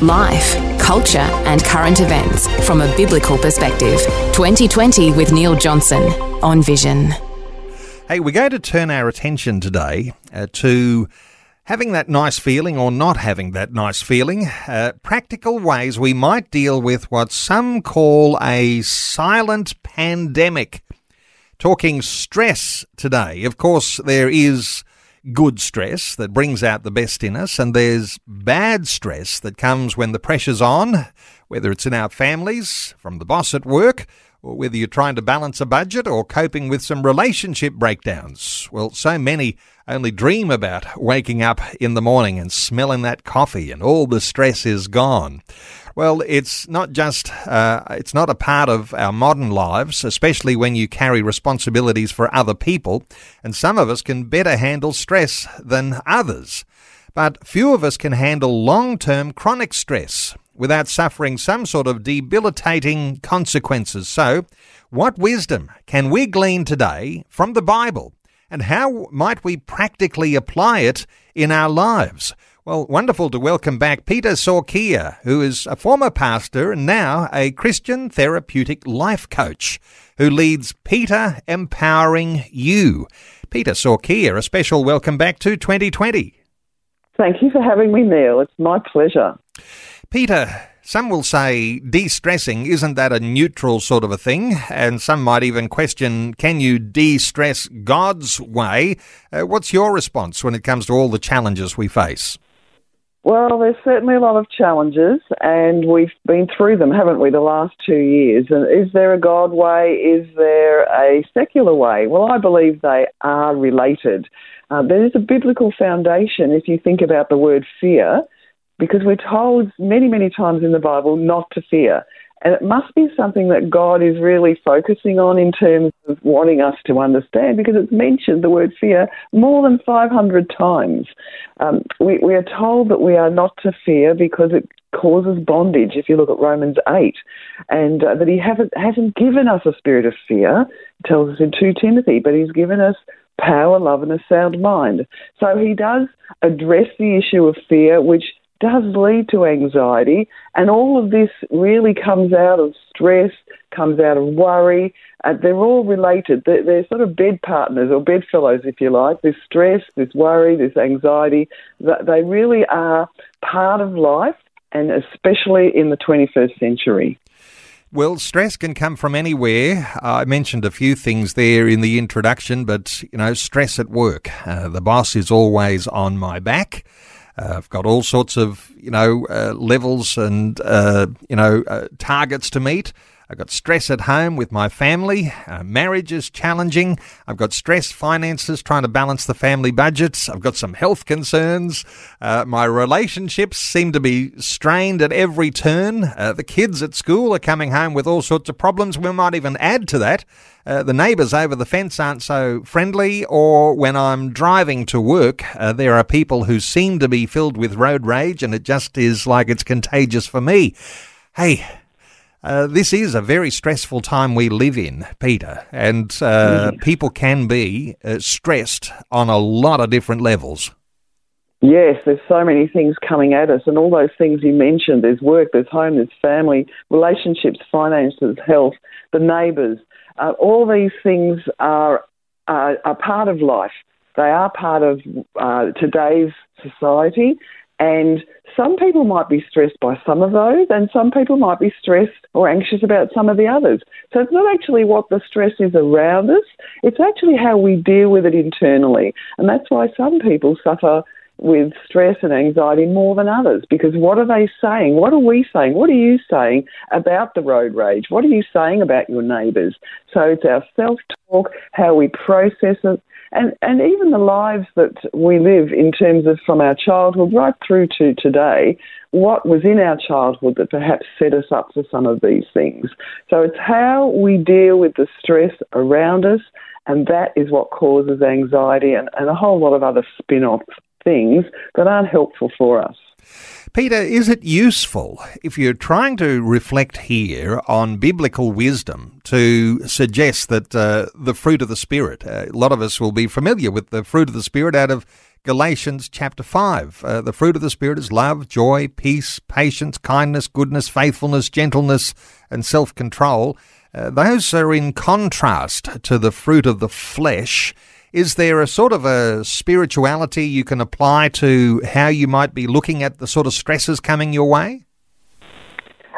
Life, culture, and current events from a biblical perspective. 2020 with Neil Johnson on Vision. Hey, we're going to turn our attention today uh, to having that nice feeling or not having that nice feeling. Uh, practical ways we might deal with what some call a silent pandemic. Talking stress today. Of course, there is good stress that brings out the best in us, and there's bad stress that comes when the pressure's on, whether it's in our families, from the boss at work, or whether you're trying to balance a budget or coping with some relationship breakdowns. Well, so many only dream about waking up in the morning and smelling that coffee and all the stress is gone. Well, it's not just, uh, it's not a part of our modern lives, especially when you carry responsibilities for other people, and some of us can better handle stress than others. But few of us can handle long term chronic stress without suffering some sort of debilitating consequences. So, what wisdom can we glean today from the Bible, and how might we practically apply it in our lives? Well, wonderful to welcome back Peter Sorkia, who is a former pastor and now a Christian therapeutic life coach who leads Peter Empowering You. Peter Sorkia, a special welcome back to 2020. Thank you for having me, Neil. It's my pleasure. Peter, some will say de stressing isn't that a neutral sort of a thing? And some might even question can you de stress God's way? Uh, what's your response when it comes to all the challenges we face? Well, there's certainly a lot of challenges, and we've been through them, haven't we, the last two years? And is there a God way? Is there a secular way? Well, I believe they are related. Uh, there is a biblical foundation if you think about the word fear, because we're told many, many times in the Bible not to fear. And it must be something that God is really focusing on in terms of wanting us to understand because it's mentioned the word fear more than 500 times. Um, we, we, are told that we are not to fear because it causes bondage, if you look at Romans 8, and uh, that He haven't, hasn't given us a spirit of fear, tells us in 2 Timothy, but He's given us power, love, and a sound mind. So He does address the issue of fear, which does lead to anxiety, and all of this really comes out of stress, comes out of worry. Uh, they're all related. They're, they're, sort of bed partners or bedfellows, if you like. This stress, this worry, this anxiety, they really are part of life, and especially in the 21st century. Well, stress can come from anywhere. I mentioned a few things there in the introduction, but you know, stress at work. Uh, the boss is always on my back. Uh, I've got all sorts of, you know, uh, levels and, uh, you know, uh, targets to meet. I've got stress at home with my family. Uh, marriage is challenging. I've got stress finances trying to balance the family budgets. I've got some health concerns. Uh, my relationships seem to be strained at every turn. Uh, the kids at school are coming home with all sorts of problems. We might even add to that. Uh, the neighbours over the fence aren't so friendly, or when I'm driving to work, uh, there are people who seem to be filled with road rage, and it just is like it's contagious for me. Hey, uh, this is a very stressful time we live in, Peter, and uh, mm. people can be uh, stressed on a lot of different levels. Yes, there's so many things coming at us, and all those things you mentioned there's work, there's home, there's family, relationships, finances, health, the neighbours. Uh, all these things are, are, are, part of life. They are part of uh, today's society, and some people might be stressed by some of those, and some people might be stressed or anxious about some of the others. So it's not actually what the stress is around us, it's actually how we deal with it internally. And that's why some people suffer with stress and anxiety more than others because what are they saying? What are we saying? What are you saying about the road rage? What are you saying about your neighbours? So it's our self talk, how we process it, and, and even the lives that we live in terms of from our childhood right through to today, what was in our childhood that perhaps set us up for some of these things. So it's how we deal with the stress around us, and that is what causes anxiety and, and a whole lot of other spin off things that aren't helpful for us. Peter, is it useful if you're trying to reflect here on biblical wisdom to suggest that uh, the fruit of the Spirit, uh, a lot of us will be familiar with the fruit of the Spirit out of Galatians chapter 5. Uh, the fruit of the Spirit is love, joy, peace, patience, kindness, goodness, faithfulness, gentleness, and self control. Uh, those are in contrast to the fruit of the flesh. Is there a sort of a spirituality you can apply to how you might be looking at the sort of stresses coming your way?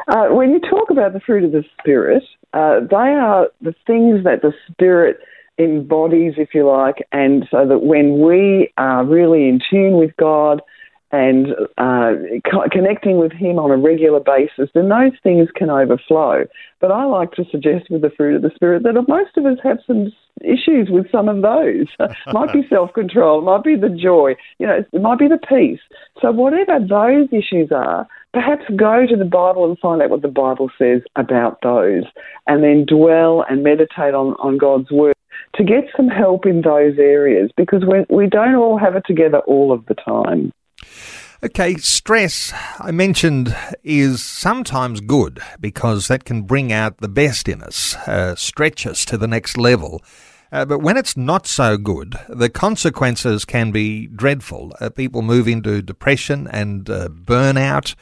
Uh, when you talk about the fruit of the Spirit, uh, they are the things that the Spirit embodies, if you like, and so that when we are really in tune with God, and uh, co- connecting with Him on a regular basis, then those things can overflow. But I like to suggest with the fruit of the Spirit that most of us have some issues with some of those. might be self control, might be the joy, you know, it might be the peace. So, whatever those issues are, perhaps go to the Bible and find out what the Bible says about those, and then dwell and meditate on, on God's Word to get some help in those areas because we, we don't all have it together all of the time. Okay, stress, I mentioned, is sometimes good because that can bring out the best in us, uh, stretch us to the next level. Uh, but when it's not so good, the consequences can be dreadful. Uh, people move into depression and uh, burnout,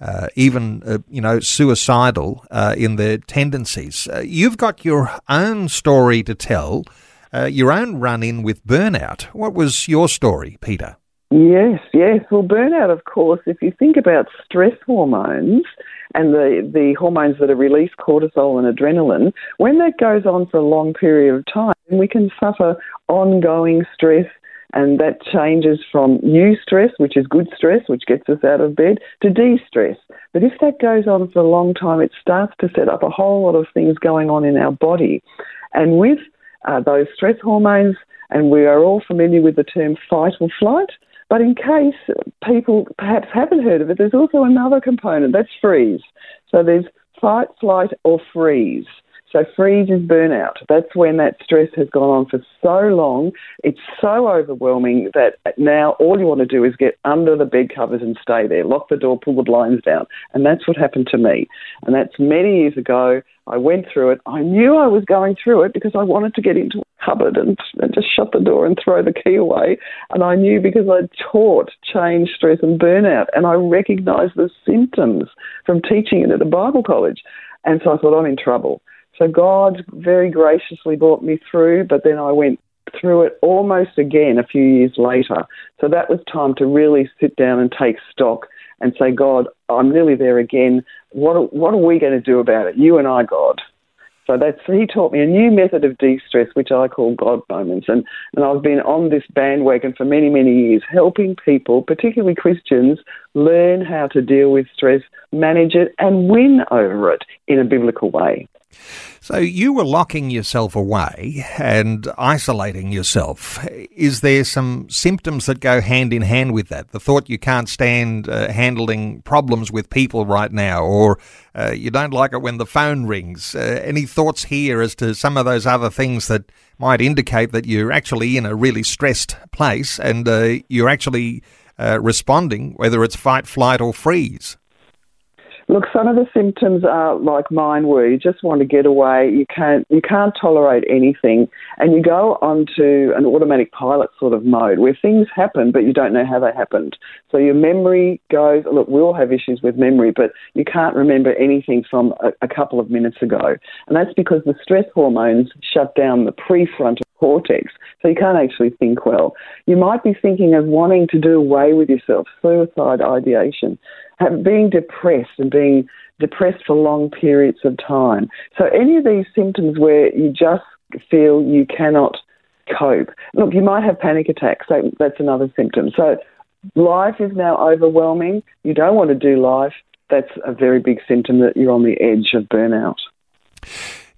uh, even uh, you know suicidal in their tendencies. you've got your own story to tell, your own run-in with burnout. What was your story, Peter? Yes, yes. Well, burnout, of course, if you think about stress hormones and the, the hormones that are released, cortisol and adrenaline, when that goes on for a long period of time, we can suffer ongoing stress and that changes from eustress, which is good stress, which gets us out of bed, to distress. But if that goes on for a long time, it starts to set up a whole lot of things going on in our body. And with uh, those stress hormones, and we are all familiar with the term fight or flight, but in case people perhaps haven't heard of it, there's also another component that's freeze. So there's fight, flight, or freeze. So freeze is burnout. That's when that stress has gone on for so long. It's so overwhelming that now all you want to do is get under the bed covers and stay there. Lock the door, pull the blinds down. And that's what happened to me. And that's many years ago. I went through it. I knew I was going through it because I wanted to get into a cupboard and, and just shut the door and throw the key away. And I knew because I'd taught change, stress, and burnout. And I recognized the symptoms from teaching it at a Bible college. And so I thought, I'm in trouble. So God very graciously brought me through, but then I went through it almost again a few years later. So that was time to really sit down and take stock and say, God, I'm nearly there again. What, what are we going to do about it? You and I, God. So that's he taught me a new method of de-stress, which I call God moments, and and I've been on this bandwagon for many many years, helping people, particularly Christians, learn how to deal with stress, manage it, and win over it in a biblical way. So you were locking yourself away and isolating yourself. Is there some symptoms that go hand in hand with that? The thought you can't stand uh, handling problems with people right now, or uh, you don't like it when the phone rings. Uh, any thoughts here as to some of those other things that might indicate that you're actually in a really stressed place and uh, you're actually uh, responding, whether it's fight, flight, or freeze? Look, some of the symptoms are like mine were. You just want to get away. You can't you can't tolerate anything, and you go onto an automatic pilot sort of mode where things happen, but you don't know how they happened. So your memory goes. Look, we all have issues with memory, but you can't remember anything from a, a couple of minutes ago, and that's because the stress hormones shut down the prefrontal cortex, so you can't actually think well. You might be thinking of wanting to do away with yourself, suicide ideation being depressed and being depressed for long periods of time. So, any of these symptoms where you just feel you cannot cope. Look, you might have panic attacks. that's another symptom. So, life is now overwhelming. You don't want to do life. That's a very big symptom that you're on the edge of burnout.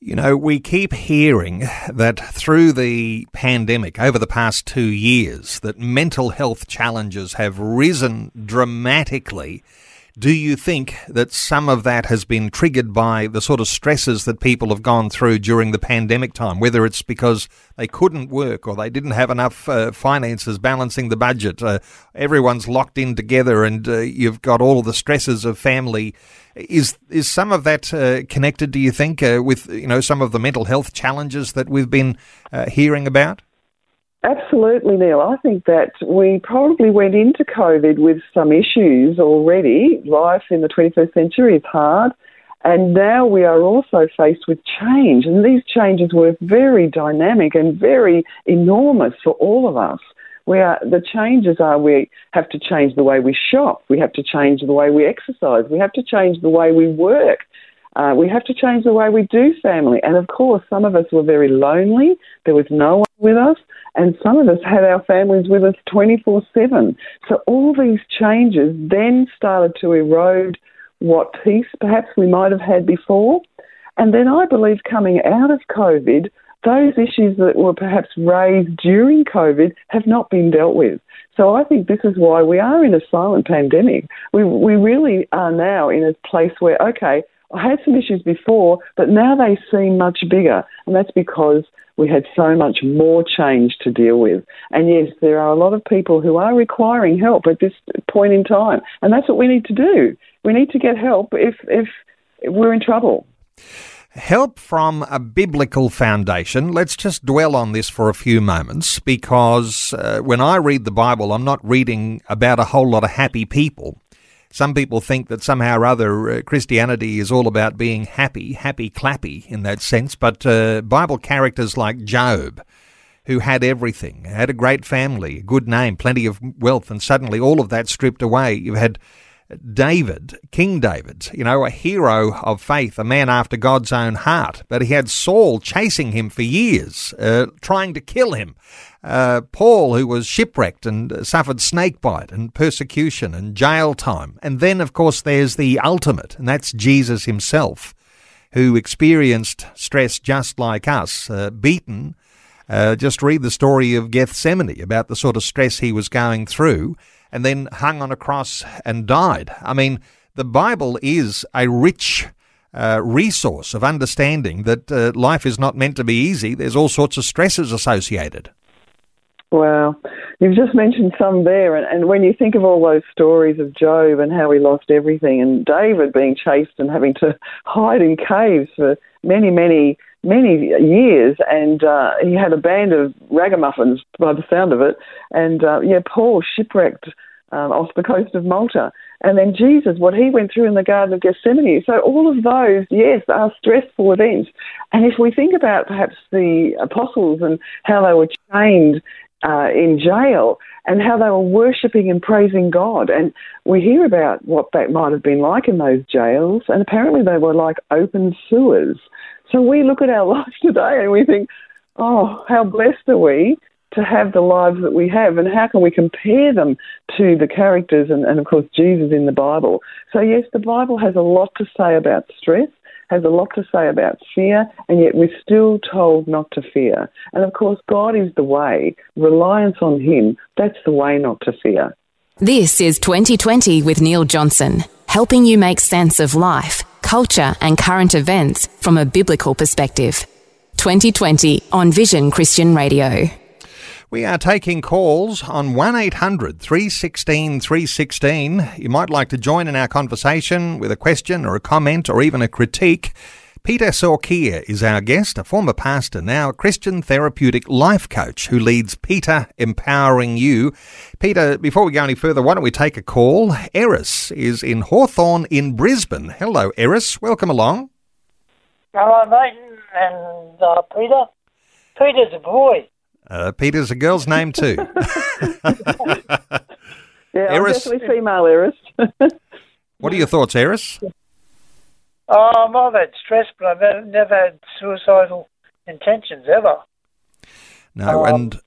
You know, we keep hearing that through the pandemic over the past two years that mental health challenges have risen dramatically. Do you think that some of that has been triggered by the sort of stresses that people have gone through during the pandemic time, whether it's because they couldn't work or they didn't have enough uh, finances balancing the budget? Uh, everyone's locked in together and uh, you've got all the stresses of family. Is is some of that uh, connected? Do you think uh, with you know some of the mental health challenges that we've been uh, hearing about? Absolutely, Neil. I think that we probably went into COVID with some issues already. Life in the 21st century is hard. And now we are also faced with change. And these changes were very dynamic and very enormous for all of us. We are, the changes are we have to change the way we shop, we have to change the way we exercise, we have to change the way we work, uh, we have to change the way we do family. And of course, some of us were very lonely, there was no one with us and some of us had our families with us 24 7. So all these changes then started to erode what peace perhaps we might have had before. And then I believe coming out of COVID, those issues that were perhaps raised during COVID have not been dealt with. So I think this is why we are in a silent pandemic. We, we really are now in a place where, okay, I had some issues before, but now they seem much bigger. And that's because we had so much more change to deal with. And yes, there are a lot of people who are requiring help at this point in time. And that's what we need to do. We need to get help if, if we're in trouble. Help from a biblical foundation. Let's just dwell on this for a few moments because uh, when I read the Bible, I'm not reading about a whole lot of happy people. Some people think that somehow or other uh, Christianity is all about being happy, happy clappy in that sense, but uh, Bible characters like Job, who had everything, had a great family, a good name, plenty of wealth, and suddenly all of that stripped away. You had David, King David, you know, a hero of faith, a man after God's own heart. But he had Saul chasing him for years, uh, trying to kill him uh, Paul, who was shipwrecked and suffered snakebite and persecution and jail time. And then, of course, there's the ultimate, and that's Jesus himself, who experienced stress just like us, uh, beaten. Uh, just read the story of Gethsemane about the sort of stress he was going through, and then hung on a cross and died. I mean, the Bible is a rich uh, resource of understanding that uh, life is not meant to be easy. There's all sorts of stresses associated. Wow. You've just mentioned some there. And, and when you think of all those stories of Job and how he lost everything, and David being chased and having to hide in caves for many, many, many years, and uh, he had a band of ragamuffins by the sound of it. And uh, yeah, Paul shipwrecked um, off the coast of Malta. And then Jesus, what he went through in the Garden of Gethsemane. So all of those, yes, are stressful events. And if we think about perhaps the apostles and how they were chained uh, in jail and how they were worshipping and praising God. And we hear about what that might have been like in those jails, and apparently they were like open sewers. So we look at our lives today and we think, oh, how blessed are we to have the lives that we have, and how can we compare them to the characters and, and of course, Jesus in the Bible? So, yes, the Bible has a lot to say about stress has a lot to say about fear, and yet we're still told not to fear. And of course, God is the way. Reliance on Him, that's the way not to fear. This is 2020 with Neil Johnson, helping you make sense of life, culture, and current events from a biblical perspective. 2020 on Vision Christian Radio. We are taking calls on 1800 316 316. You might like to join in our conversation with a question or a comment or even a critique. Peter Sorkia is our guest, a former pastor, now a Christian therapeutic life coach who leads Peter Empowering You. Peter, before we go any further, why don't we take a call? Eris is in Hawthorne in Brisbane. Hello, Eris. Welcome along. Hello, mate, and uh, Peter. Peter's a boy. Uh, Peter's a girl's name too. yeah, Eris, I'm definitely female, Eris. what are your thoughts, Eris? Um, I've had stress, but I've never had suicidal intentions ever. No, um, and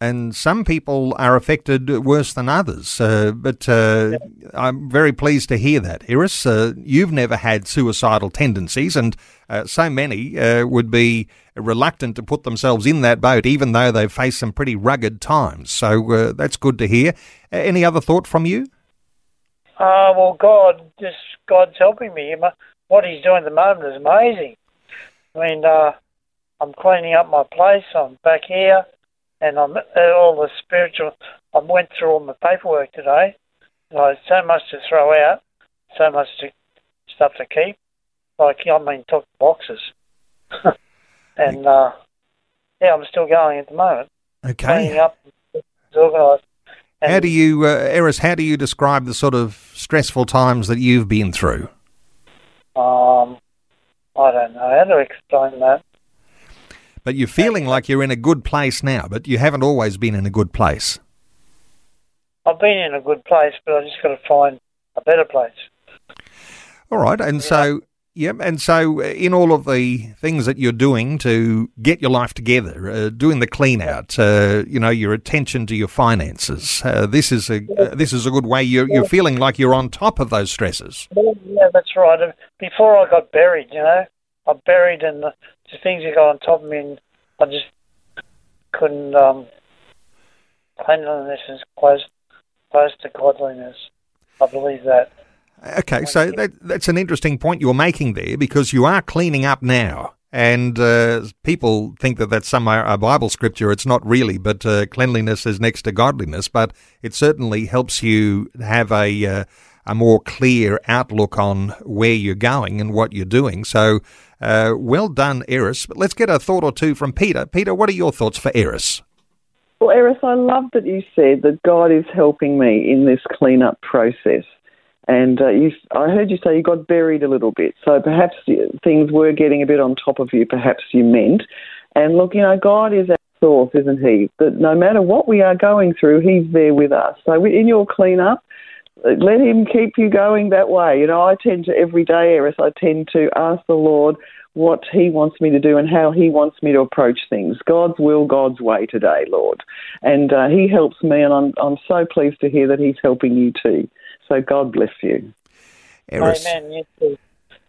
and some people are affected worse than others. Uh, but uh, I'm very pleased to hear that, Iris. Uh, you've never had suicidal tendencies, and uh, so many uh, would be reluctant to put themselves in that boat, even though they've faced some pretty rugged times. So uh, that's good to hear. any other thought from you? Uh, well, God, just God's helping me. What He's doing at the moment is amazing. I mean, I'm cleaning up my place. I'm back here and I'm uh, all the spiritual. I went through all my paperwork today. Like so much to throw out, so much to, stuff to keep. Like I mean, talk boxes, and uh, yeah, I'm still going at the moment. Okay. Up, organised. How do you, uh, Eris? How do you describe the sort of stressful times that you've been through? Um, I don't know how to explain that. But you're feeling like you're in a good place now, but you haven't always been in a good place. I've been in a good place, but I just got to find a better place. All right, and yeah. so yeah, and so uh, in all of the things that you're doing to get your life together, uh, doing the clean out, uh, you know, your attention to your finances. Uh, this is a uh, this is a good way. You're you're feeling like you're on top of those stresses. Yeah, that's right. Before I got buried, you know, I buried and the, the things that got on top of me, and I just couldn't. Um, cleanliness is close, close to godliness. I believe that. Okay, so that, that's an interesting point you're making there because you are cleaning up now. And uh, people think that that's some a Bible scripture. It's not really, but uh, cleanliness is next to godliness. But it certainly helps you have a uh, a more clear outlook on where you're going and what you're doing. So, uh, well done, Eris. But let's get a thought or two from Peter. Peter, what are your thoughts for Eris? Well, Eris, I love that you said that God is helping me in this cleanup process. And uh, you, I heard you say you got buried a little bit. So perhaps things were getting a bit on top of you, perhaps you meant. And look, you know, God is our source, isn't He? That no matter what we are going through, He's there with us. So in your cleanup, let him keep you going that way. You know, I tend to every day, Eris, I tend to ask the Lord what He wants me to do and how He wants me to approach things. God's will, God's way today, Lord. And uh, He helps me, and I'm, I'm so pleased to hear that He's helping you too. So God bless you. Eris. Amen. You too.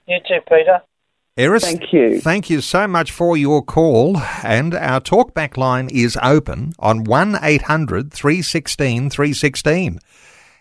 You too, Peter. Eris, thank you. Thank you so much for your call. And our talkback line is open on 1 800 316 316.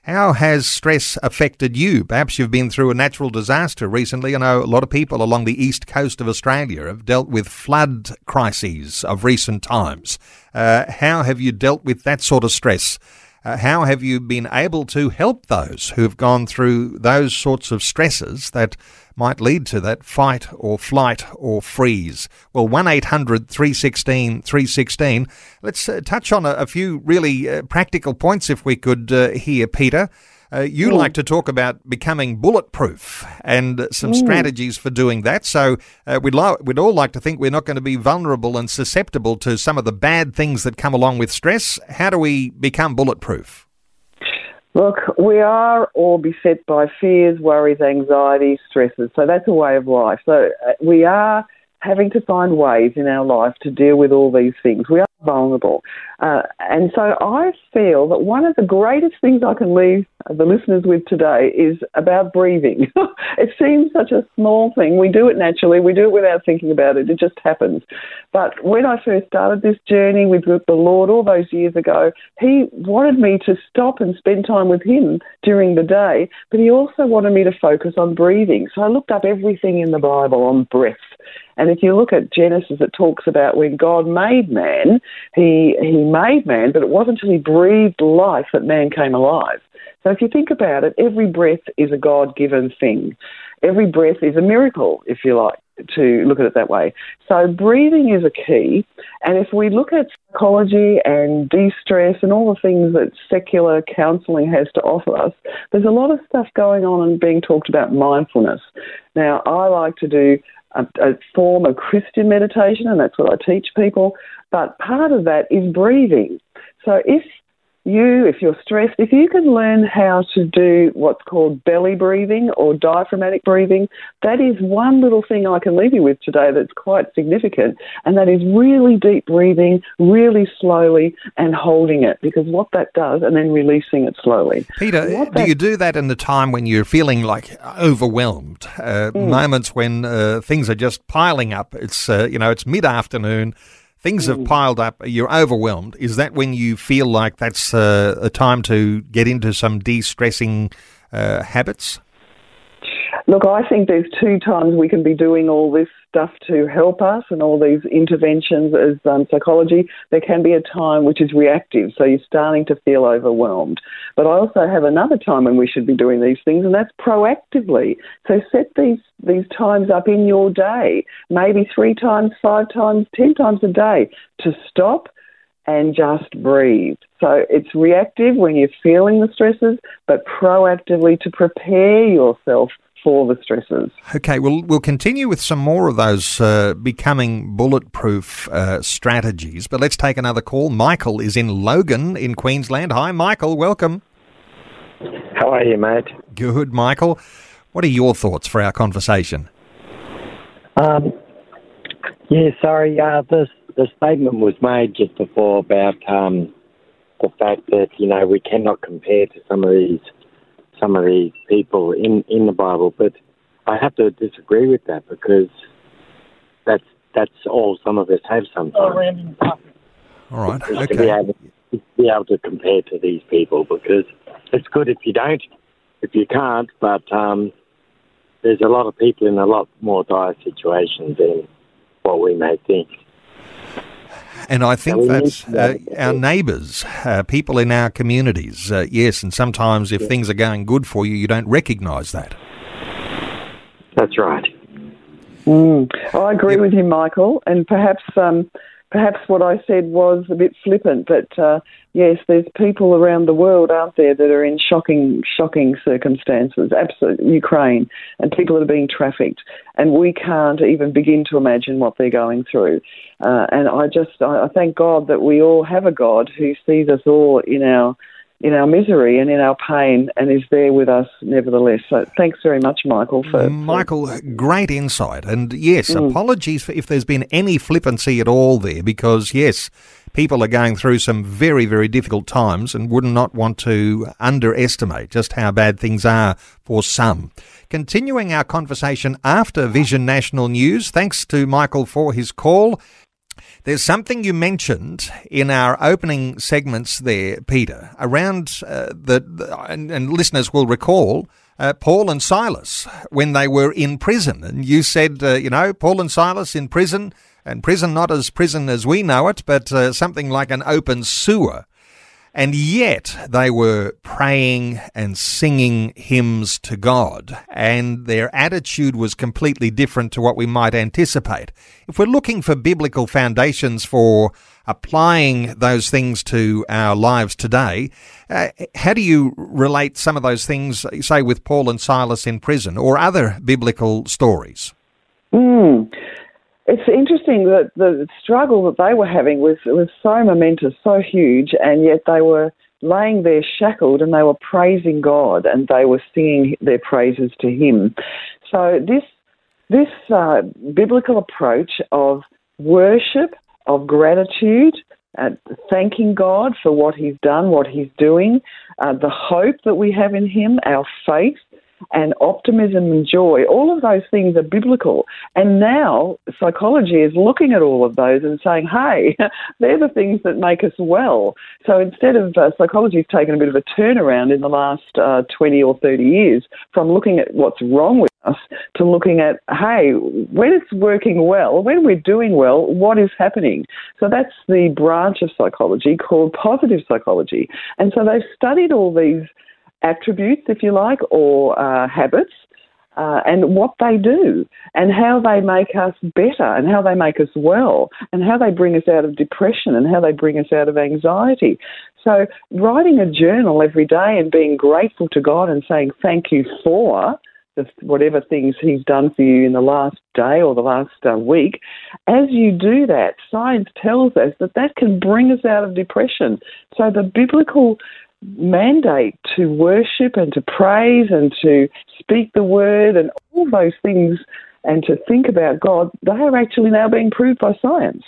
How has stress affected you? Perhaps you've been through a natural disaster recently. I know a lot of people along the east coast of Australia have dealt with flood crises of recent times. Uh, how have you dealt with that sort of stress? Uh, how have you been able to help those who've gone through those sorts of stresses that might lead to that fight or flight or freeze? Well, 1 800 316 316. Let's uh, touch on a, a few really uh, practical points if we could uh, here, Peter. Uh, you mm. like to talk about becoming bulletproof and some mm. strategies for doing that. So uh, we'd lo- we'd all like to think we're not going to be vulnerable and susceptible to some of the bad things that come along with stress. How do we become bulletproof? Look, we are all beset by fears, worries, anxieties, stresses. So that's a way of life. So uh, we are having to find ways in our life to deal with all these things. We are vulnerable. Uh, and so I feel that one of the greatest things I can leave the listeners with today is about breathing. it seems such a small thing. We do it naturally, we do it without thinking about it, it just happens. But when I first started this journey with the Lord all those years ago, He wanted me to stop and spend time with Him during the day, but He also wanted me to focus on breathing. So I looked up everything in the Bible on breath. And if you look at Genesis, it talks about when God made man, he, he made man, but it wasn't until he breathed life that man came alive. So if you think about it, every breath is a God given thing. Every breath is a miracle, if you like, to look at it that way. So breathing is a key. And if we look at psychology and de stress and all the things that secular counselling has to offer us, there's a lot of stuff going on and being talked about mindfulness. Now, I like to do a, a form of Christian meditation, and that's what I teach people. But part of that is breathing. So if you, if you're stressed, if you can learn how to do what's called belly breathing or diaphragmatic breathing, that is one little thing I can leave you with today that's quite significant. And that is really deep breathing, really slowly, and holding it because what that does, and then releasing it slowly. Peter, do you do that in the time when you're feeling like overwhelmed? Uh, mm. Moments when uh, things are just piling up. It's, uh, you know, it's mid afternoon things have hmm. piled up, you're overwhelmed. Is that when you feel like that's uh, a time to get into some de stressing uh, habits? Look, I think there's two times we can be doing all this stuff to help us and all these interventions as um, psychology. There can be a time which is reactive, so you're starting to feel overwhelmed. But I also have another time when we should be doing these things, and that's proactively. So set these these times up in your day, maybe three times, five times, ten times a day, to stop and just breathe. So it's reactive when you're feeling the stresses, but proactively to prepare yourself for the stresses. Okay, we'll, we'll continue with some more of those uh, becoming bulletproof uh, strategies, but let's take another call. Michael is in Logan in Queensland. Hi, Michael, welcome. How are you, mate? Good, Michael. What are your thoughts for our conversation? Um, yeah, sorry, uh, the, the statement was made just before about um, the fact that, you know, we cannot compare to some of these some of these people in, in the Bible, but I have to disagree with that because that's that's all some of us have sometimes. All right. Okay. To be, able, to be able to compare to these people because it's good if you don't, if you can't, but um, there's a lot of people in a lot more dire situations than what we may think. And I think that's uh, our neighbours, uh, people in our communities. Uh, yes, and sometimes if things are going good for you, you don't recognise that. That's right. Mm. I agree yep. with you, Michael. And perhaps um, perhaps what I said was a bit flippant, but uh, yes, there's people around the world, aren't there, that are in shocking, shocking circumstances. Absolutely, Ukraine, and people that are being trafficked, and we can't even begin to imagine what they're going through. Uh, and I just, I, I thank God that we all have a God who sees us all in our in our misery and in our pain and is there with us nevertheless. So thanks very much, Michael. For, Michael, great insight. And yes, mm. apologies for if there's been any flippancy at all there, because yes, people are going through some very, very difficult times and would not want to underestimate just how bad things are for some. Continuing our conversation after Vision National News, thanks to Michael for his call. There's something you mentioned in our opening segments there, Peter, around uh, the, the and, and, listeners will recall uh, Paul and Silas when they were in prison. And you said, uh, you know, Paul and Silas in prison, and prison not as prison as we know it, but uh, something like an open sewer. And yet they were praying and singing hymns to God, and their attitude was completely different to what we might anticipate. If we're looking for biblical foundations for applying those things to our lives today, uh, how do you relate some of those things, say, with Paul and Silas in prison or other biblical stories? Mm. It's interesting that the struggle that they were having was was so momentous, so huge, and yet they were laying there shackled and they were praising God and they were singing their praises to Him. So this this uh, biblical approach of worship, of gratitude, uh, thanking God for what He's done, what He's doing, uh, the hope that we have in Him, our faith, and optimism and joy, all of those things are biblical. And now psychology is looking at all of those and saying, hey, they're the things that make us well. So instead of uh, psychology has taken a bit of a turnaround in the last uh, 20 or 30 years from looking at what's wrong with us to looking at, hey, when it's working well, when we're doing well, what is happening? So that's the branch of psychology called positive psychology. And so they've studied all these attributes, if you like, or uh, habits, uh, and what they do, and how they make us better, and how they make us well, and how they bring us out of depression, and how they bring us out of anxiety. So, writing a journal every day and being grateful to God and saying thank you for whatever things He's done for you in the last day or the last uh, week, as you do that, science tells us that that can bring us out of depression. So the biblical mandate to worship and to praise and to speak the word and all those things and to think about God, they are actually now being proved by science.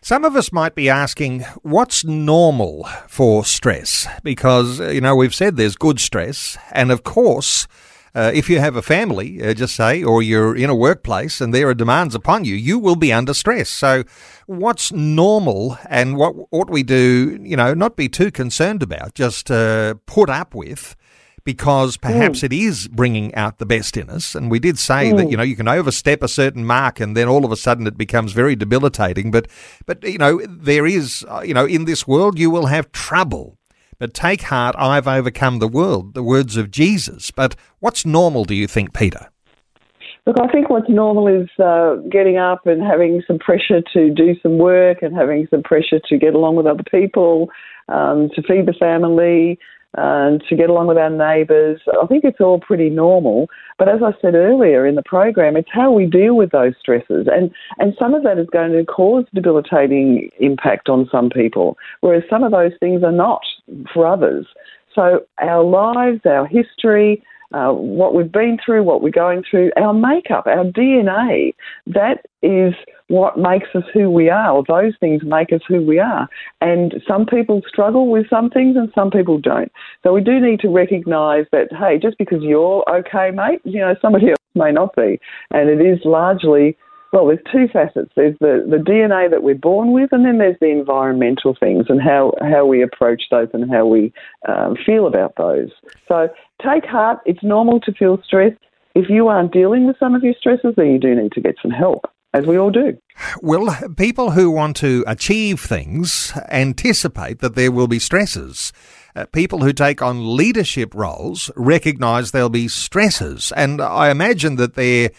Some of us might be asking, what's normal for stress? Because, you know, we've said there's good stress, and of course, uh, if you have a family, uh, just say, or you're in a workplace and there are demands upon you, you will be under stress. So, what's normal and what ought we do, you know, not be too concerned about, just uh, put up with because perhaps mm. it is bringing out the best in us. And we did say mm. that you know you can overstep a certain mark, and then all of a sudden it becomes very debilitating. But but you know there is uh, you know in this world you will have trouble. But take heart, I've overcome the world, the words of Jesus. But what's normal, do you think, Peter? Look, I think what's normal is uh, getting up and having some pressure to do some work and having some pressure to get along with other people, um, to feed the family, and to get along with our neighbours. I think it's all pretty normal. But as I said earlier in the program, it's how we deal with those stresses. And, and some of that is going to cause debilitating impact on some people, whereas some of those things are not for others. So our lives, our history, uh, what we've been through, what we're going through, our makeup, our DNA, that is what makes us who we are, or those things make us who we are. And some people struggle with some things and some people don't. So we do need to recognise that, hey, just because you're okay, mate, you know, somebody else may not be. And it is largely well, there's two facets. There's the, the DNA that we're born with, and then there's the environmental things and how, how we approach those and how we um, feel about those. So take heart. It's normal to feel stressed. If you aren't dealing with some of your stresses, then you do need to get some help, as we all do. Well, people who want to achieve things anticipate that there will be stresses. Uh, people who take on leadership roles recognise there'll be stresses, and I imagine that they're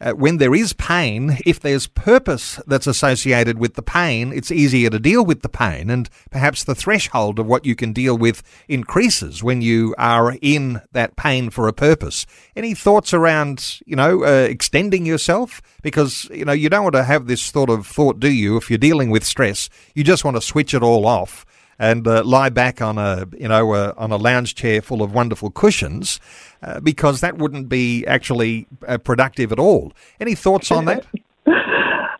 uh, when there is pain, if there's purpose that's associated with the pain, it's easier to deal with the pain. And perhaps the threshold of what you can deal with increases when you are in that pain for a purpose. Any thoughts around, you know, uh, extending yourself? Because, you know, you don't want to have this sort of thought, do you? If you're dealing with stress, you just want to switch it all off and uh, lie back on a you know uh, on a lounge chair full of wonderful cushions uh, because that wouldn't be actually uh, productive at all. Any thoughts on that?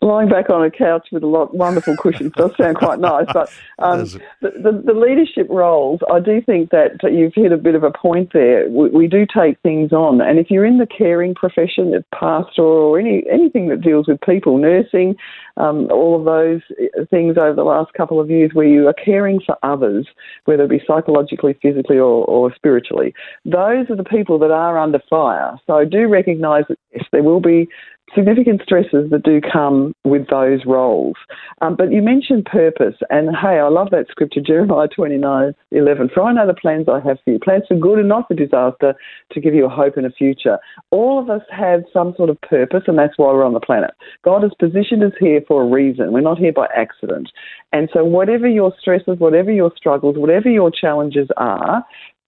Lying back on a couch with a lot wonderful cushions does sound quite nice. But um, the, the, the, leadership roles, I do think that you've hit a bit of a point there. We, we, do take things on, and if you're in the caring profession, pastoral or any anything that deals with people, nursing, um, all of those uh, things over the last couple of years, where you are caring for others, whether it be psychologically, physically, or, or spiritually, those are the people that are under fire. So I do recognise that yes, there will be significant stresses that do come with those roles. Um, but you mentioned purpose, and hey, I love that scripture, Jeremiah 29 11. For I know the plans I have for you, plans for good and not for disaster, to give you a hope and a future. All of us have some sort of purpose, and that's why we're on the planet. God has positioned us here for a reason. We're not here by accident. And so, whatever your stresses, whatever your struggles, whatever your challenges are,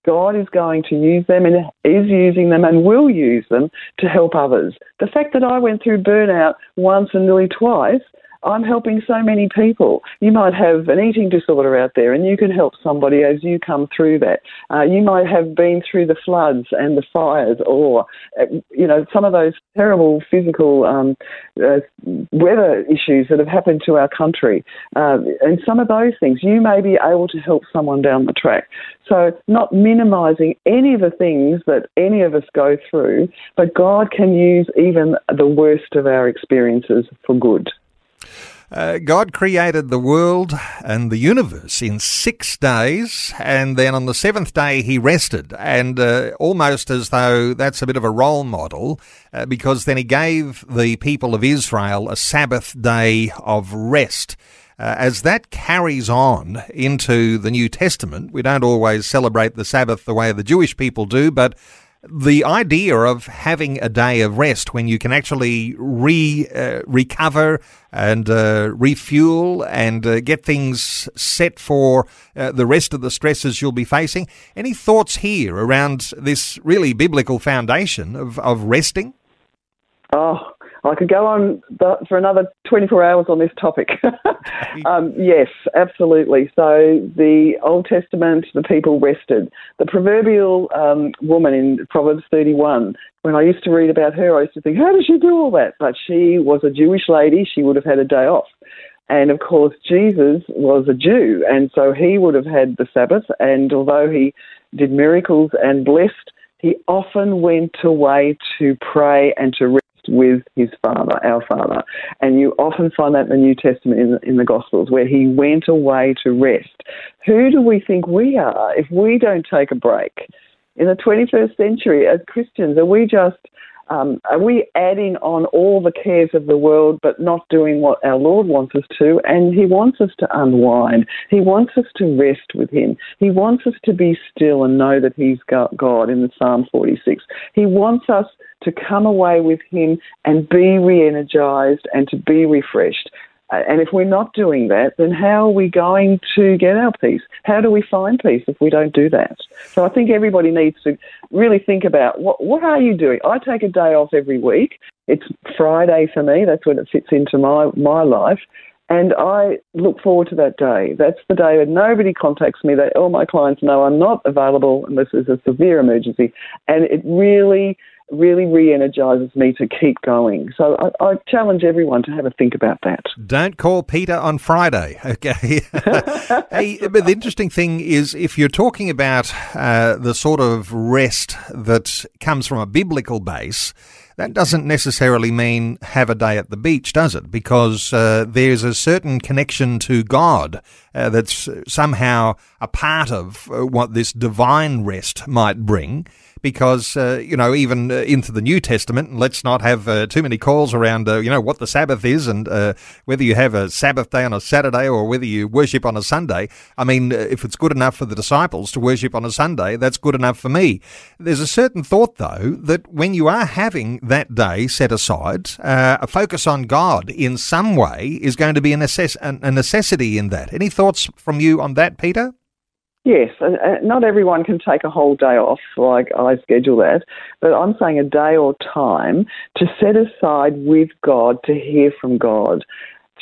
God is going to use them and is using them and will use them to help others. The fact that I went through burnout once and nearly twice I'm helping so many people. You might have an eating disorder out there, and you can help somebody as you come through that. Uh, you might have been through the floods and the fires, or uh, you know some of those terrible physical um, uh, weather issues that have happened to our country, uh, and some of those things. You may be able to help someone down the track. So, not minimising any of the things that any of us go through, but God can use even the worst of our experiences for good. Uh, God created the world and the universe in six days, and then on the seventh day he rested. And uh, almost as though that's a bit of a role model, uh, because then he gave the people of Israel a Sabbath day of rest. Uh, as that carries on into the New Testament, we don't always celebrate the Sabbath the way the Jewish people do, but the idea of having a day of rest when you can actually re uh, recover and uh, refuel and uh, get things set for uh, the rest of the stresses you'll be facing. Any thoughts here around this really biblical foundation of, of resting? Oh, I could go on the, for another 24 hours on this topic. um, yes, absolutely. So the Old Testament, the people rested. The proverbial um, woman in Proverbs 31, when I used to read about her, I used to think, how does she do all that? But she was a Jewish lady. She would have had a day off. And of course, Jesus was a Jew, and so he would have had the Sabbath. And although he did miracles and blessed, he often went away to pray and to rest with his Father, our Father. And you often find that in the New Testament, in the, in the Gospels, where he went away to rest. Who do we think we are if we don't take a break? In the 21st century, as Christians, are we just um, are we adding on all the cares of the world but not doing what our Lord wants us to? And He wants us to unwind. He wants us to rest with Him. He wants us to be still and know that He's God in the Psalm 46. He wants us to come away with Him and be re energized and to be refreshed. Uh, and if we're not doing that, then how are we going to get our peace? How do we find peace if we don't do that? So I think everybody needs to really think about what, what are you doing? I take a day off every week. It's Friday for me. That's when it fits into my, my life. And I look forward to that day. That's the day that nobody contacts me, that all my clients know I'm not available unless there's a severe emergency. And it really really re-energises me to keep going. So I, I, challenge everyone to have a think about that. Don't call Peta on Friday, okay? hey, but the interesting thing is, if you're talking about uh, the sort of rest that comes from a biblical base. That doesn't necessarily mean have a day at the beach, does it? Because uh, there's a certain connection to God uh, that's somehow a part of uh, what this divine rest might bring because, uh, you know, even uh, into the New Testament, and let's not have uh, too many calls around, uh, you know, what the Sabbath is and uh, whether you have a Sabbath day on a Saturday or whether you worship on a Sunday. I mean, uh, if it's good enough for the disciples to worship on a Sunday, that's good enough for me. There's a certain thought, though, that when you are having that day set aside, a focus on God in some way is going to be a, necess- a necessity in that. Any thoughts from you on that, Peta? Yes, not everyone can take a whole day off like I schedule that, but I'm saying a day or time to set aside with God to hear from God,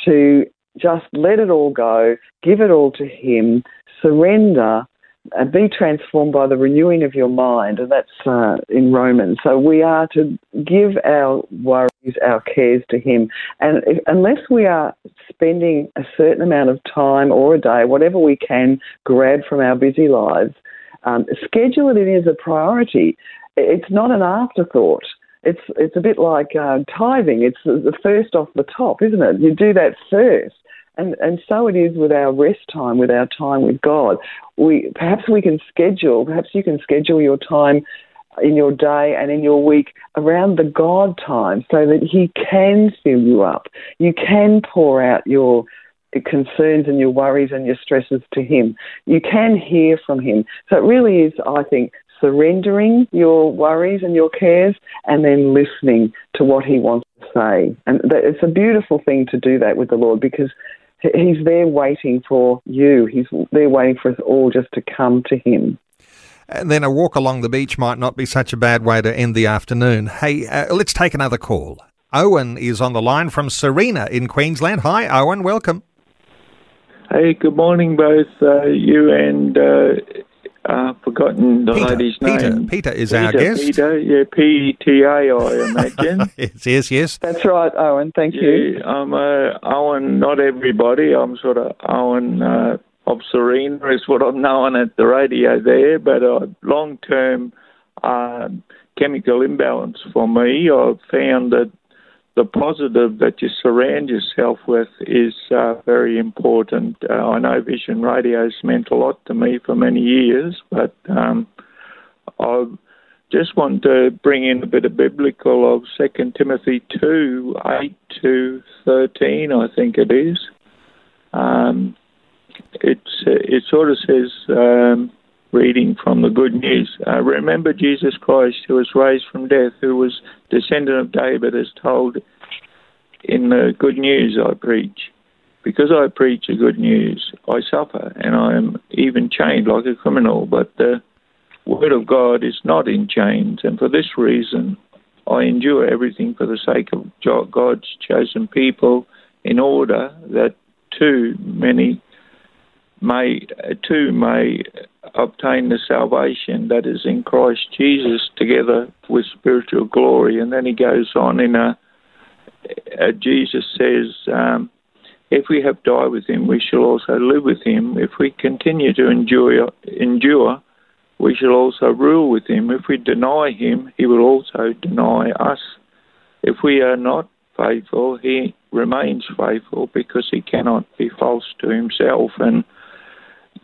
to just let it all go, give it all to Him, surrender, and be transformed by the renewing of your mind, and that's uh, in Romans. So we are to give our worries, our cares to Him, and if, unless we are spending a certain amount of time or a day, whatever we can grab from our busy lives, um, schedule it in as a priority. It's not an afterthought. It's it's a bit like uh, tithing. It's the first off the top, isn't it? You do that first and, and so it is with our rest time, with our time with God. We perhaps we can schedule, perhaps you can schedule your time in your day and in your week around the God time so that He can fill you up. You can pour out your concerns and your worries and your stresses to Him. You can hear from Him. So it really is, I think, surrendering your worries and your cares and then listening to what He wants to say. And it's a beautiful thing to do that with the Lord because He's there waiting for you. He's there waiting for us all just to come to Him. And then a walk along the beach might not be such a bad way to end the afternoon. Hey, uh, let's take another call. Owen is on the line from Sarina in Queensland. Hi, Owen. Welcome. Hey, good morning, both uh, you and uh, uh, forgotten the Peta, lady's Peta, name. Peta is Peta, our guest. Peta, yeah, P E T A, I imagine. yes, yes, yes. That's right, Owen. Thank yeah, you. I'm uh, Owen. Not everybody. I'm sort of Owen uh, of Sarina is what I'm known at the radio there. But uh, long term uh, chemical imbalance for me, I've found that the positive that you surround yourself with is uh, very important. Uh, I know Vision Radio has meant a lot to me for many years, but um, I just want to bring in a bit of biblical of 2 Timothy 2 8 to 13, I think it is. Um, it's, it sort of says, um, reading from the good news. Uh, remember Jesus Christ, who was raised from death, who was descendant of David, as told in the good news I preach. Because I preach the good news, I suffer, and I am even chained like a criminal. But the word of God is not in chains, and for this reason, I endure everything for the sake of God's chosen people in order that too many may too may obtain the salvation that is in Christ Jesus together with spiritual glory. And then he goes on in a, a Jesus says, um, if we have died with him, we shall also live with him. If we continue to endure, endure, we shall also rule with him. If we deny him, he will also deny us. If we are not faithful, he remains faithful because he cannot be false to himself. And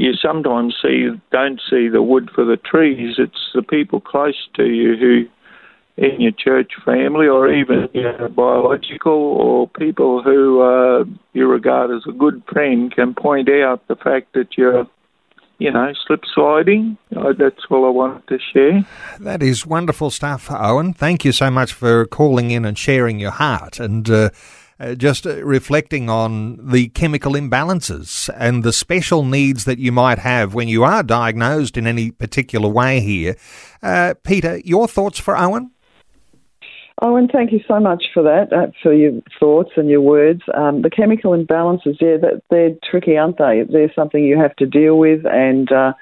you sometimes see don't see the wood for the trees. It's the people close to you who, in your church family, or even your biological, or people who uh, you regard as a good friend, can point out the fact that you're. You know, slip sliding. Uh, that's all I wanted to share. That is wonderful stuff, Owen. Thank you so much for calling in and sharing your heart. And uh, uh, just uh, reflecting on the chemical imbalances and the special needs that you might have when you are diagnosed in any particular way here. Uh, Peta, your thoughts for Owen? Owen, thank you so much for that, uh, for your thoughts and your words. Um, the chemical imbalances, yeah, they're tricky, aren't they? They're something you have to deal with and uh,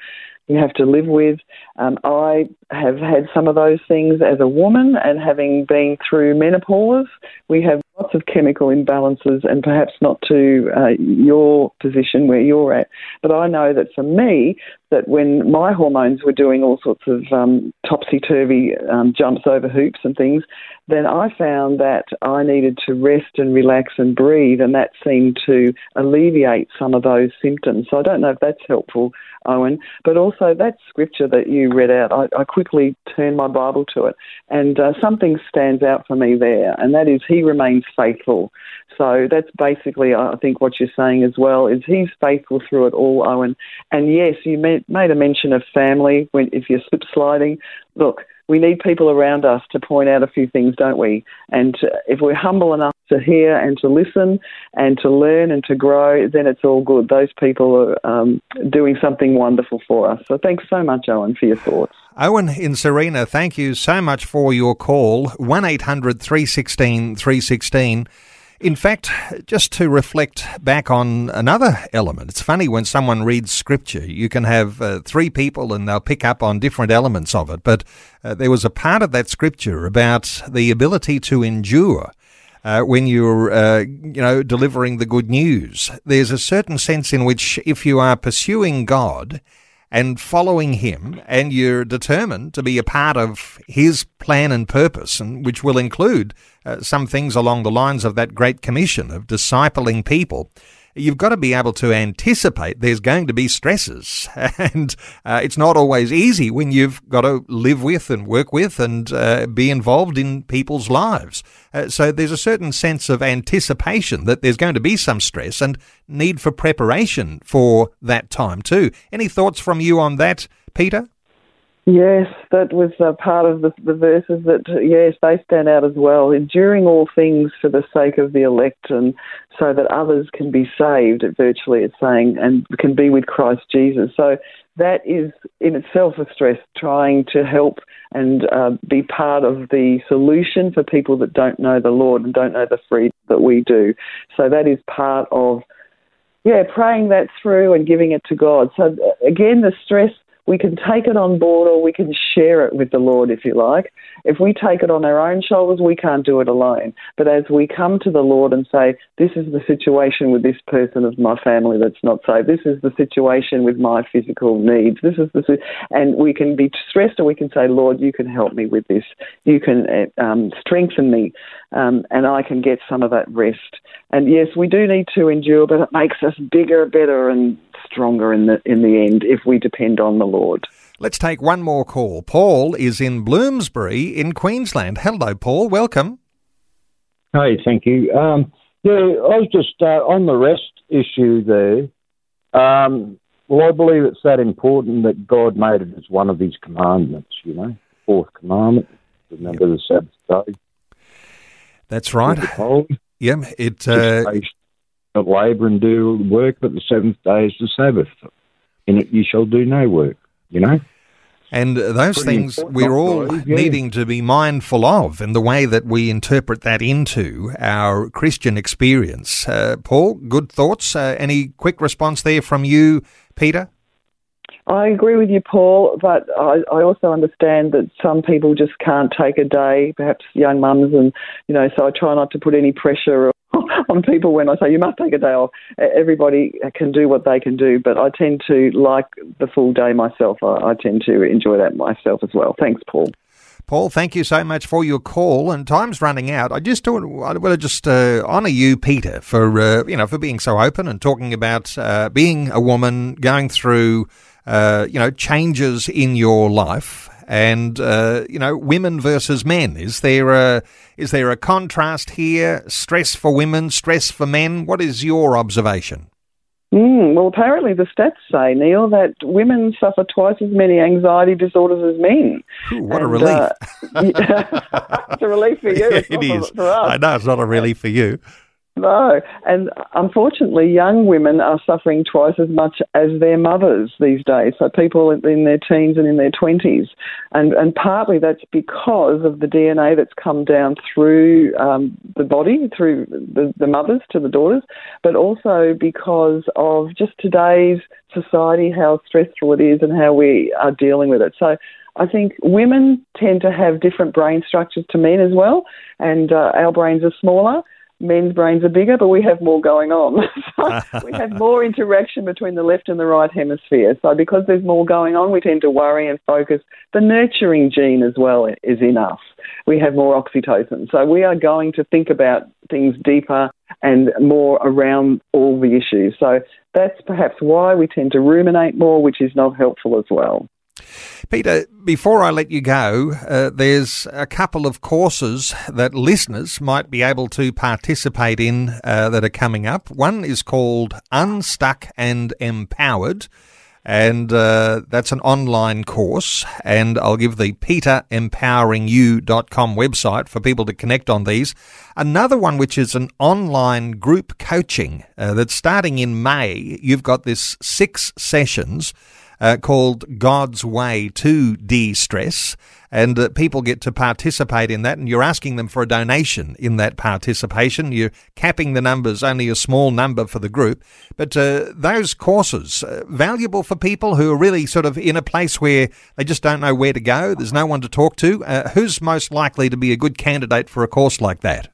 you have to live with. Um, I have had some of those things as a woman, and having been through menopause, we have lots of chemical imbalances, and perhaps not to uh, your position where you're at. But I know that for me, that when my hormones were doing all sorts of um, topsy turvy um, jumps over hoops and things, then I found that I needed to rest and relax and breathe, and that seemed to alleviate some of those symptoms. So I don't know if that's helpful, Owen, but also that scripture that you read out, I, I quickly turned my Bible to it, and uh, something stands out for me there, and that is He remains faithful. So that's basically, I think, what you're saying as well is He's faithful through it all, Owen. And yes, you made a mention of family when if you're slip sliding. Look, we need people around us to point out a few things, don't we? And if we're humble enough to hear and to listen and to learn and to grow, then it's all good. Those people are um, doing something wonderful for us. So thanks so much, Owen, for your thoughts. Owen in Sarina, thank you so much for your call. 1 800 316 316. In fact, just to reflect back on another element, it's funny when someone reads scripture, you can have uh, three people and they'll pick up on different elements of it. But uh, there was a part of that scripture about the ability to endure. Uh, when you're, uh, you know, delivering the good news, there's a certain sense in which if you are pursuing God and following him, and you're determined to be a part of his plan and purpose, and which will include uh, some things along the lines of that great commission of discipling people you've got to be able to anticipate there's going to be stresses. And uh, it's not always easy when you've got to live with and work with and uh, be involved in people's lives. Uh, so there's a certain sense of anticipation that there's going to be some stress and need for preparation for that time too. Any thoughts from you on that, Peta? Yes, that was part of the, the verses that, yes, they stand out as well. Enduring all things for the sake of the elect and so that others can be saved, virtually it's saying, and can be with Christ Jesus. So that is in itself a stress, trying to help and uh, be part of the solution for people that don't know the Lord and don't know the freedom that we do. So that is part of, yeah, praying that through and giving it to God. So again, the stress we can take it on board or we can share it with the Lord, if you like. If we take it on our own shoulders, we can't do it alone. But as we come to the Lord and say, This is the situation with this person of my family that's not saved, this is the situation with my physical needs, this is the, and we can be stressed or we can say, Lord, you can help me with this. You can uh, um, strengthen me, um, and I can get some of that rest. And yes, we do need to endure, but it makes us bigger, better, and stronger in the in the end if we depend on the Lord. Let's take one more call. Paul is in Bloomsbury in Queensland. Hello, Paul. Welcome. Hey, thank you. Um, yeah, I was just uh, on the rest issue there. Um, well, I believe it's that important that God made it as one of His commandments. You know, fourth commandment. Remember yep. the Sabbath day. That's right. Yeah, it. Uh, not labour and do work, but the seventh day is the Sabbath. In it you shall do no work, you know? And those Pretty things we're all believe, yeah. needing to be mindful of in the way that we interpret that into our Christian experience. Uh, Paul, good thoughts. Uh, any quick response there from you, Peta? I agree with you, Paul, but I, I also understand that some people just can't take a day, perhaps young mums, and you know, so I try not to put any pressure on people when I say you must take a day off. Everybody can do what they can do, but I tend to like the full day myself. I, I tend to enjoy that myself as well. Thanks, Paul. Paul, thank you so much for your call. And time's running out. I just want to just uh, honour you, Peta, for uh, you know for being so open and talking about uh, being a woman, going through uh, you know changes in your life, and uh, you know women versus men. Is there a is there a contrast here? Stress for women, stress for men. What is your observation? Mm, well, apparently the stats say, Neil, that women suffer twice as many anxiety disorders as men. Ooh, what a relief! uh, it's a relief for you. It's it is. For, for us. I know it's not a relief for you. No, and unfortunately, young women are suffering twice as much as their mothers these days. So people in their teens and in their twenties, and and partly that's because of the DNA that's come down through um, the body, through the, the mothers to the daughters, but also because of just today's society, how stressful it is, and how we are dealing with it. So. I think women tend to have different brain structures to men as well, and uh, our brains are smaller men's brains are bigger, but we have more going on. so we have more interaction between the left and the right hemisphere. So because there's more going on, we tend to worry and focus. The nurturing gene as well is in us. We have more oxytocin. So we are going to think about things deeper and more around all the issues. So that's perhaps why we tend to ruminate more, which is not helpful as well. Peta, before I let you go, uh, there's a couple of courses that listeners might be able to participate in uh, that are coming up. One is called Unstuck and Empowered. And uh, that's an online course, and I'll give the petaempoweringyou.com website for people to connect on these. Another one, which is an online group coaching uh, that's starting in May. You've got this six sessions uh, called God's Way to De-Stress. And uh, people get to participate in that, and you're asking them for a donation in that participation. You're capping the numbers, only a small number for the group. But uh, those courses, uh, valuable for people who are really sort of in a place where they just don't know where to go, there's no one to talk to. Uh, who's most likely to be a good candidate for a course like that?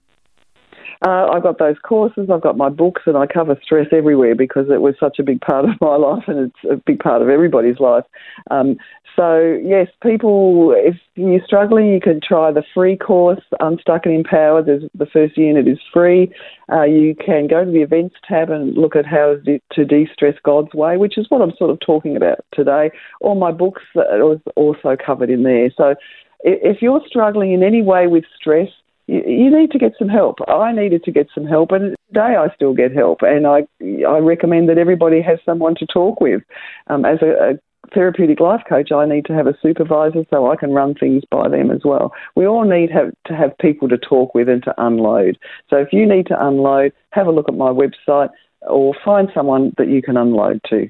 Uh, I've got those courses, I've got my books, and I cover stress everywhere because it was such a big part of my life and it's a big part of everybody's life. Um, so, yes, people, if you're struggling, you can try the free course, Unstuck and Empowered. There's, the first unit is free. Uh, you can go to the events tab and look at how to de stress God's way, which is what I'm sort of talking about today. All my books are also covered in there. So, if you're struggling in any way with stress, you, need to get some help. I needed to get some help, and today I still get help. And I I recommend that everybody has someone to talk with. Um, as a, a therapeutic life coach, I need to have a supervisor so I can run things by them as well. We all need have, to have people to talk with and to unload. So if you need to unload, have a look at my website or find someone that you can unload to.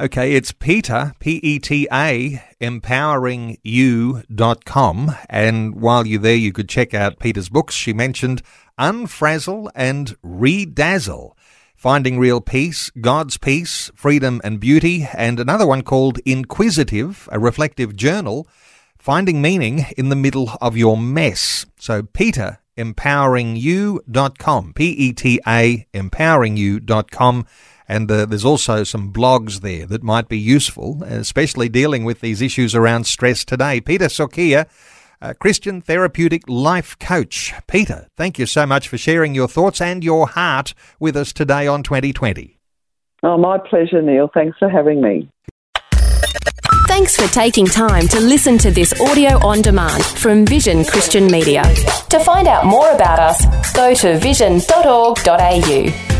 Okay, it's Peta, P E T A, empoweringyou.com. And while you're there, you could check out Peta's books. She mentioned Unfrazzle and Redazzle. Finding Real Peace, God's Peace, Freedom and Beauty, and another one called Inquisitive, a reflective journal, Finding Meaning in the Middle of Your Mess. So, Peta, empoweringyou.com, P E T A, empoweringyou.com. And uh, there's also some blogs there that might be useful, especially dealing with these issues around stress today. Peta Sokia, a Christian therapeutic life coach. Peta, thank you so much for sharing your thoughts and your heart with us today on 2020. Oh, my pleasure, Neil. Thanks for having me. Thanks for taking time to listen to this audio on demand from Vision Christian Media. To find out more about us, go to vision.org.au.